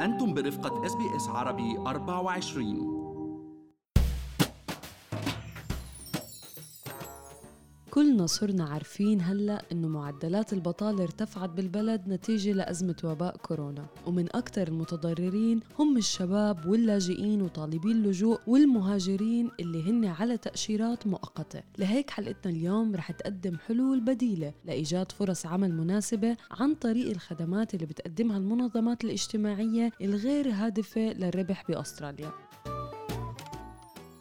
أنتم برفقة اس عربي 24 كلنا صرنا عارفين هلأ إنه معدلات البطالة ارتفعت بالبلد نتيجة لأزمة وباء كورونا. ومن أكثر المتضررين هم الشباب واللاجئين وطالبي اللجوء والمهاجرين اللي هن على تأشيرات مؤقتة. لهيك حلقتنا اليوم رح تقدم حلول بديلة لإيجاد فرص عمل مناسبة عن طريق الخدمات اللي بتقدمها المنظمات الاجتماعية الغير هادفة للربح بأستراليا.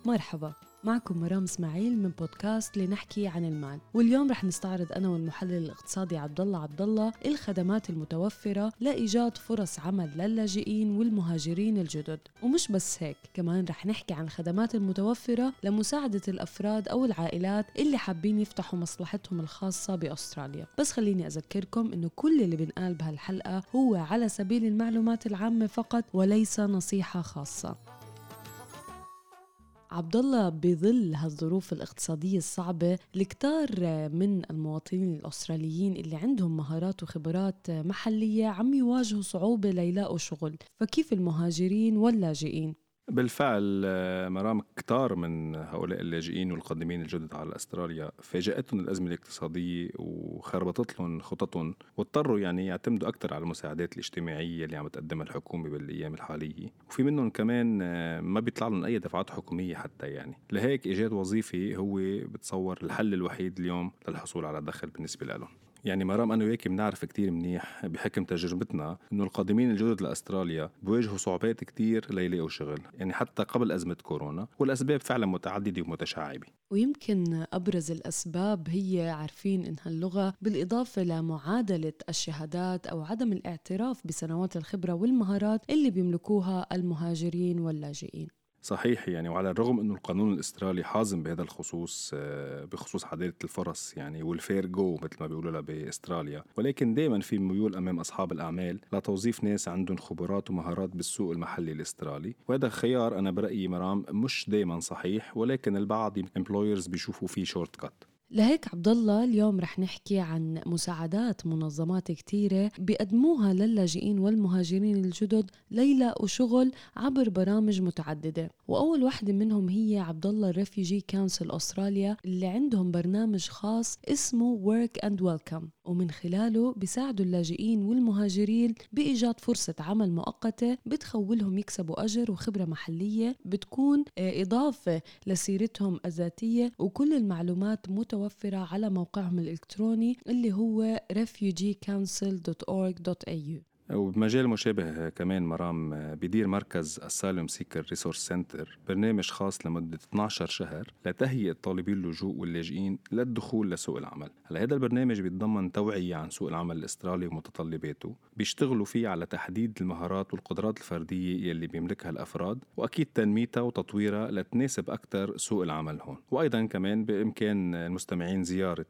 مرحبا. معكم مرام إسماعيل من بودكاست لنحكي عن المال. واليوم رح نستعرض أنا والمحلل الاقتصادي عبد الله عبد الله الخدمات المتوفرة لإيجاد فرص عمل للاجئين والمهاجرين الجدد. ومش بس هيك كمان رح نحكي عن الخدمات المتوفرة لمساعدة الأفراد أو العائلات اللي حابين يفتحوا مصلحتهم الخاصة بأستراليا. بس خليني أذكركم إنه كل اللي بنقال بهالحلقة هو على سبيل المعلومات العامة فقط وليس نصيحة خاصة. عبد الله بظل هالظروف الاقتصادية الصعبة الكتار من المواطنين الأستراليين اللي عندهم مهارات وخبرات محلية عم يواجهوا صعوبة ليلاقوا شغل. فكيف المهاجرين واللاجئين؟ بالفعل مرام كتار من هؤلاء اللاجئين والقادمين الجدد على أستراليا فاجأتهم الأزمة الاقتصادية وخربطت لهم خططهم واضطروا يعني يعتمدوا أكثر على المساعدات الاجتماعية اللي عم تقدمها الحكومة بالأيام الحالية. وفي منهم كمان ما بيطلع لهم أي دفعات حكومية حتى يعني. لهيك إيجاد وظيفة هو بتصور الحل الوحيد اليوم للحصول على دخل بالنسبة لهم. يعني مرام أنا وياك بنعرف كتير منيح بحكم تجربتنا إنه القادمين الجدد لأستراليا بواجهوا صعوبات كتير ليلاقوا شغل يعني حتى قبل أزمة كورونا والأسباب فعلا متعددة ومتشعبة. ويمكن أبرز الأسباب هي عارفين انها اللغة بالإضافة لمعادلة الشهادات أو عدم الاعتراف بسنوات الخبرة والمهارات اللي بيملكوها المهاجرين واللاجئين. صحيح يعني وعلى الرغم إنه القانون الإسترالي حازم بهذا الخصوص آه، بخصوص عداله الفرص يعني وال fair go مثل ما بيقولوا لها بإستراليا ولكن دائما في ميول أمام أصحاب الأعمال لتوظيف ناس عندهم خبرات ومهارات بالسوق المحلي الإسترالي. وهذا خيار أنا برأيي مرام مش دائما صحيح ولكن البعض employers بيشوفوا فيه shortcut لهيك عبد الله اليوم رح نحكي عن مساعدات منظمات كثيرة بيقدموها للاجئين والمهاجرين الجدد ليلاقوا شغل عبر برامج متعددة. وأول وحدة منهم هي عبد الله ال Refugee Council Australia اللي عندهم برنامج خاص اسمه Work and Welcome. ومن خلاله بيساعدوا اللاجئين والمهاجرين بإيجاد فرصة عمل مؤقتة بتخولهم يكسبوا أجر وخبرة محلية بتكون آه، إضافة لسيرتهم الذاتية وكل المعلومات متوفرة على موقعهم الإلكتروني اللي هو refugeecouncil.org.au وبمجال مشابه كمان مرام بدير مركز ال Asylum Seeker Resource Centre برنامج خاص لمدة 12 شهر لتهيئة طالبي اللجوء واللاجئين للدخول لسوق العمل. هلا هذا البرنامج بيتضمن توعية عن سوق العمل الأسترالي ومتطلباته. بيشتغلوا فيه على تحديد المهارات والقدرات الفردية يلي بيملكها الأفراد وأكيد تنميتها وتطويرها لتناسب أكثر سوق العمل هون. وأيضا كمان بإمكان المستمعين زيارة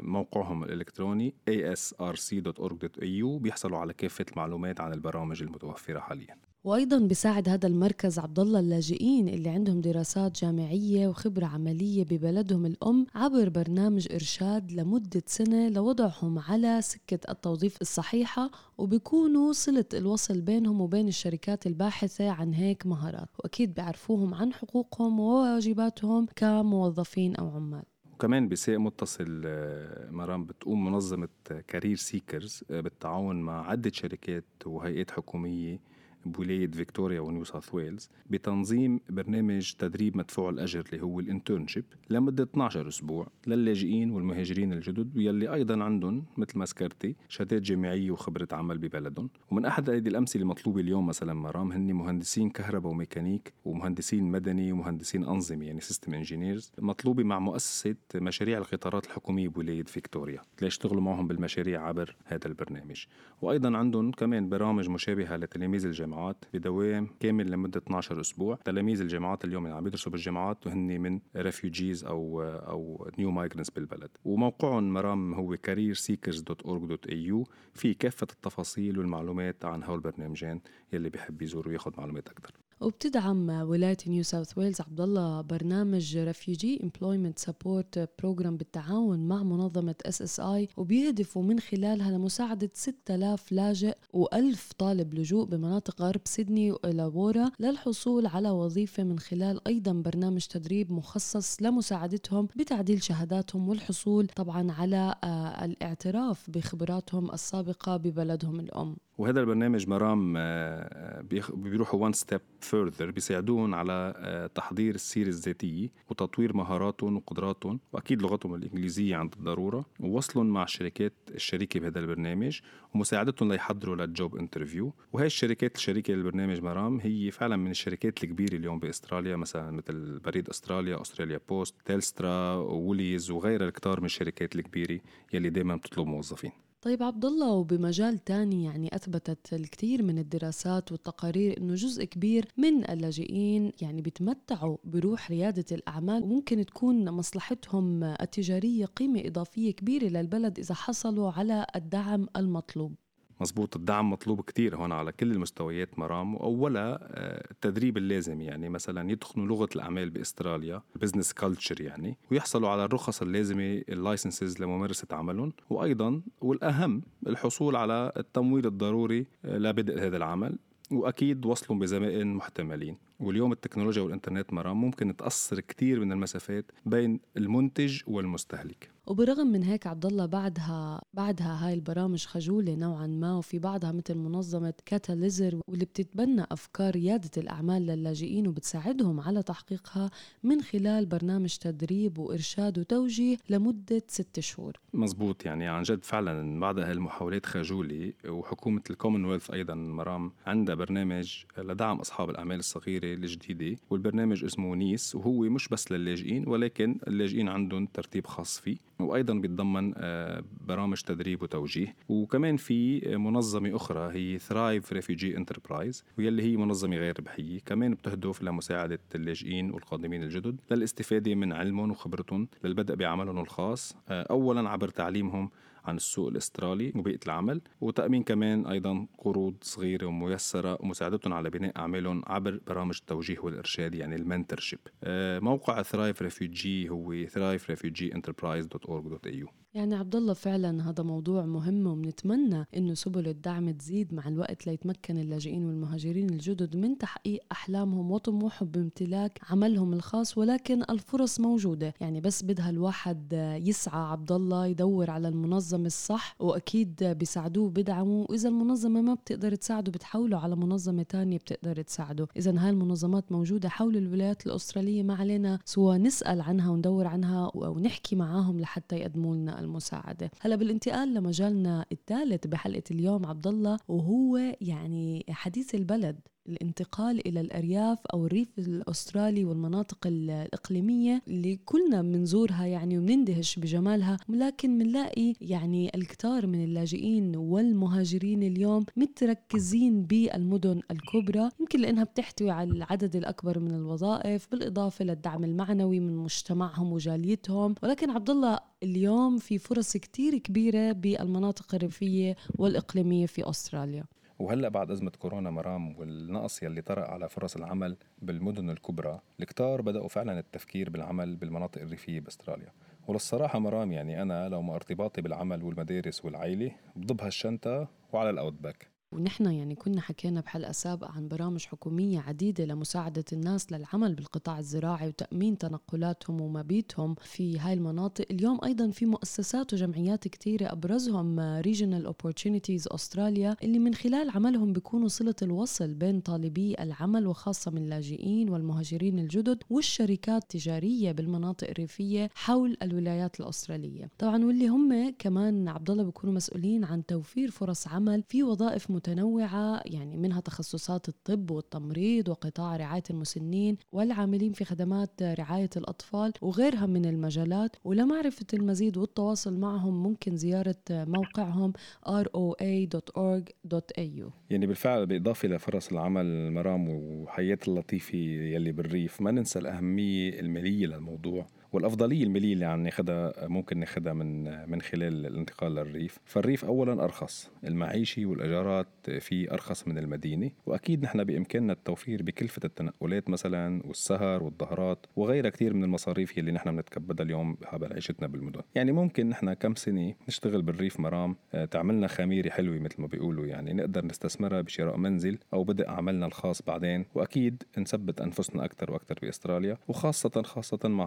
موقعهم الإلكتروني asrc.org.au بيحصلوا على كافة كافة المعلومات عن البرامج المتوفرة حاليا. وأيضا بيساعد هذا المركز عبد الله اللاجئين اللي عندهم دراسات جامعية وخبرة عملية ببلدهم الأم عبر برنامج إرشاد لمدة سنة لوضعهم على سكة التوظيف الصحيحة وبيكونوا صلة الوصل بينهم وبين الشركات الباحثة عن هيك مهارات وأكيد بيعرفوهم عن حقوقهم وواجباتهم كموظفين أو عمال. وكمان بسياق متصل آه، مرام بتقوم منظمة Career Seekers آه، بالتعاون مع عدة شركات وهيئات حكومية بولاية فيكتوريا ونيو ساوث ويلز بتنظيم برنامج تدريب مدفوع الأجر اللي هو ال internship لمدة 12 أسبوع للاجئين والمهاجرين الجدد واللي أيضا عندهم مثل ما ذكرتي شهادات جامعية وخبرة عمل ببلدهم. ومن أحد هذه الأمثلة المطلوبة اليوم مثلا مرام هن مهندسين كهرباء وميكانيك ومهندسين مدني ومهندسين أنظمة يعني system engineers مطلوبة مع مؤسسة مشاريع القطارات الحكومية بولاية فيكتوريا. ليشتغلوا معهم بالمشاريع عبر هذا البرنامج؟ وأيضا عندهم كمان برامج مشابهة لتلاميذ الجامعة. الجامعات بدوام كامل لمدة 12 أسبوع. تلاميذ الجامعات اليوم اللي عم يدرسوا بالجامعات وهن من refugees أو أو new migrants بالبلد. وموقعهم مرام هو careerseekers.org.au في كافة التفاصيل والمعلومات عن هول البرنامجين يلي بيحب يزور وياخذ معلومات أكثر وبتدعم ولاية نيو ساوث ويلز عبد الله برنامج Refugee Employment Support Program بالتعاون مع منظمة SSI وبيهدفوا من خلالها لمساعدة 6000 لاجئ و1000 طالب لجوء بمناطق غرب سيدني وإلاوارا للحصول على وظيفة من خلال أيضا برنامج تدريب مخصص لمساعدتهم بتعديل شهاداتهم والحصول طبعا على آه، الاعتراف بخبراتهم السابقة ببلدهم الأم. وهذا البرنامج مرام آه، بيروحوا one step further بيساعدون على آه، تحضير السيرة الذاتية وتطوير مهاراتهم وقدراتهم وأكيد لغتهم الإنجليزية عند الضرورة ووصلهم مع الشركات الشريكة بهذا البرنامج ومساعدتهم ليحضروا لل job interview وهي الشركات الشريكة للبرنامج مرام هي فعلا من الشركات الكبيرة اليوم بأستراليا مثلا مثل بريد أستراليا Australia Post Telstra و Woolies وغيرها الكتار من الشركات الكبيرة يلي دايما بتطلب موظفين. طيب عبد الله وبمجال تاني يعني أثبتت الكثير من الدراسات والتقارير إنه جزء كبير من اللاجئين يعني بيتمتعوا بروح ريادة الأعمال وممكن تكون مصلحتهم التجارية قيمة إضافية كبيرة للبلد إذا حصلوا على الدعم المطلوب. مزبوط الدعم مطلوب كتير هون على كل المستويات مرام وأولا آه، التدريب اللازم يعني مثلا يتقنوا لغة الأعمال بأستراليا business culture يعني ويحصلوا على الرخص اللازمة ال licences لممارسة عملهم وأيضا والأهم الحصول على التمويل الضروري آه، لبدء هذا العمل وأكيد وصلهم بزباين محتملين. واليوم التكنولوجيا والإنترنت مرام ممكن تقصر كثير من المسافات بين المنتج والمستهلك. وبرغم من هيك عبد الله بعدها بعدها هاي البرامج خجولة نوعا ما وفي بعضها مثل منظمة Catalysr واللي بتتبنى أفكار رياده الأعمال للاجئين وبتساعدهم على تحقيقها من خلال برنامج تدريب وإرشاد وتوجيه لمدة ست شهور. مزبوط يعني عن جد فعلا بعدها المحاولات خجولة وحكومة الكومنولث أيضا مرام عندها برنامج لدعم أصحاب الأعمال الصغيرة الجديدة والبرنامج اسمه NEIS وهو مش بس للاجئين ولكن اللاجئين عندهم ترتيب خاص فيه وأيضا بيتضمن آه، برامج تدريب وتوجيه. وكمان في منظمة أخرى هي Thrive Refugee Enterprise واللي هي منظمة غير ربحية. كمان بتهدف لمساعدة اللاجئين والقادمين الجدد للاستفادة من علمهم وخبرتهم للبدء بعملهم الخاص. آه، اولا عبر تعليمهم عن السوق الأسترالي وبيئة العمل وتأمين كمان أيضا قروض صغيرة وميسرة ومساعدتهم على بناء أعمالهم عبر برامج التوجيه والإرشاد يعني ال mentorship. آه، موقع ثرايف ريفيجي هو thriverefugeenterprise.org.au يعني عبد الله فعلا هذا موضوع مهم وبنتمنى إنه سبل الدعم تزيد مع الوقت ليتمكن اللاجئين والمهاجرين الجدد من تحقيق أحلامهم وطموحهم بامتلاك عملهم الخاص ولكن الفرص موجودة. يعني بس بدها الواحد يسعى عبد الله يدور على المنظمه الصح وأكيد بيساعدوه بدعموا وإذا المنظمة ما بتقدر تساعده بتحوله على منظمة تانية بتقدر تساعده. إذا هاي المنظمات موجودة حول الولايات الأسترالية ما علينا سوى نسأل عنها وندور عنها ونحكي معاهم لحتى يقدموا لنا المساعدة. هلا بالانتقال لمجالنا الثالث بحلقة اليوم عبد الله وهو يعني حديث البلد. الانتقال إلى الأرياف أو الريف الأسترالي والمناطق الإقليمية اللي كلنا بنزورها يعني وبنندهش بجمالها لكن بنلاقي يعني الكثار من اللاجئين والمهاجرين اليوم متركزين بالمدن الكبرى يمكن لأنها بتحتوي على العدد الأكبر من الوظائف بالإضافة للدعم المعنوي من مجتمعهم وجاليتهم ولكن عبد الله اليوم في فرص كتير كبيرة بالمناطق الريفية والإقليمية في أستراليا. وهلأ بعد أزمة كورونا مرام والنقص يلي طرأ على فرص العمل بالمدن الكبرى الكتار بدأوا فعلا التفكير بالعمل بالمناطق الريفية بأستراليا. وللصراحة مرام يعني أنا لو ما ارتباطي بالعمل والمدارس والعيلة بضب هالشنطة وعلى الأوتباك ونحن يعني كنا حكينا بحلقة سابقة عن برامج حكومية عديدة لمساعدة الناس للعمل بالقطاع الزراعي وتأمين تنقلاتهم ومبيتهم في هاي المناطق. اليوم أيضا في مؤسسات وجمعيات كثيرة أبرزهم Regional Opportunities أستراليا اللي من خلال عملهم بيكونوا صلة الوصل بين طالبي العمل وخاصة من اللاجئين والمهاجرين الجدد والشركات التجارية بالمناطق الريفية حول الولايات الأسترالية. طبعا واللي هم كمان عبد الله بيكونوا مسؤولين عن توفير فرص عمل في وظائف متنوعة يعني منها تخصصات الطب والتمريض وقطاع رعاية المسنين والعاملين في خدمات رعاية الأطفال وغيرها من المجالات. ولمعرفة المزيد والتواصل معهم ممكن زيارة موقعهم roa.org.au يعني بالفعل بالإضافة لفرص العمل المرام وحياة اللطيفة يلي بالريف ما ننسى الأهمية المالية للموضوع. والأفضلية الماليه اللي عم ناخذها ممكن ناخذها من من خلال الانتقال للريف. فالريف اولا أرخص المعيشة والإيجارات فيه أرخص من المدينة. وأكيد نحن بإمكاننا التوفير بكلفة التنقلات مثلا والسهر والظهرات وغيرها كثير من المصاريف اللي نحن بنتكبدها اليوم بحال عيشتنا بالمدن. يعني ممكن نحن كم سنة نشتغل بالريف مرام آه، تعملنا خميرة حلوة مثل ما بيقولوا. يعني نقدر نستثمرها بشراء منزل أو بدء عملنا الخاص بعدين. وأكيد نثبت أنفسنا أكثر وأكثر بأستراليا وخاصة خاصة مع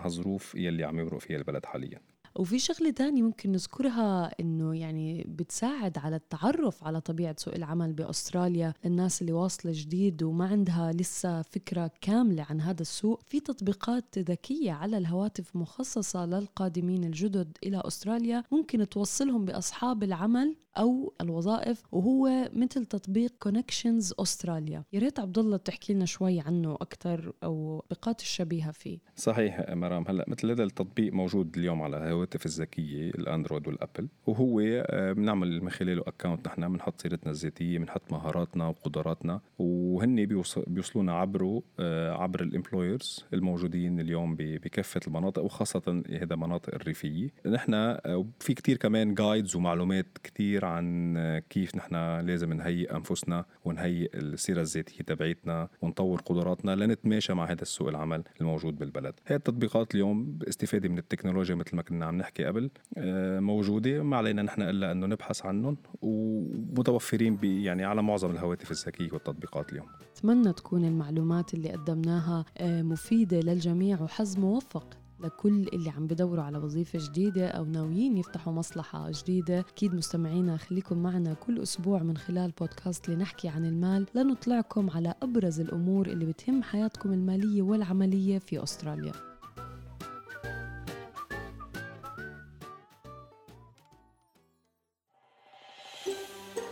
يلي عم يمرق فيها البلد حاليا. وفي شغلة تانية ممكن نذكرها إنه يعني بتساعد على التعرف على طبيعة سوق العمل بأستراليا. للناس اللي واصلة جديد وما عندها لسه فكرة كاملة عن هذا السوق في تطبيقات ذكية على الهواتف مخصصة للقادمين الجدد إلى أستراليا ممكن توصلهم بأصحاب العمل. أو الوظائف وهو مثل تطبيق كونكشنز استراليا يا ريت عبد الله تحكي لنا شوي عنه أكثر أو التطبيقات الشبيهة فيه. صحيح مرام. هلا مثل هذا التطبيق موجود اليوم على الهواتف الذكية ال Android وال Apple. وهو آه، بنعمل من خلاله account نحن بنحط سيرتنا الذاتية بنحط مهاراتنا وقدراتنا. وهن بيوصلونا عبره آه، عبر ال employers الموجودين اليوم بكافة المناطق وخاصة هذا المناطق الريفية. نحن آه، في كتير كمان guides ومعلومات كتير عن كيف نحن لازم نهيئ أنفسنا ونهيئ السيرة الذاتية تبعيتنا ونطور قدراتنا لنتماشى مع هذا السوق العمل الموجود بالبلد. هي التطبيقات اليوم باستفادة من التكنولوجيا مثل ما كنا عم نحكي قبل آه، موجودة. ما علينا نحن إلا أنه نبحث عنهم ومتوفرين يعني على معظم الهواتف الذكية والتطبيقات اليوم. أتمنى تكون المعلومات اللي قدمناها آه، مفيدة للجميع وحظ موفق. لكل اللي عم بدوروا على وظيفة جديدة أو ناويين يفتحوا مصلحة جديدة. أكيد مستمعينا خليكم معنا كل أسبوع من خلال بودكاست لنحكي عن المال. لنطلعكم على أبرز الأمور اللي بتهم حياتكم المالية والعملية في أستراليا.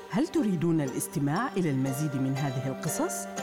هل تريدون الاستماع إلى المزيد من هذه القصص؟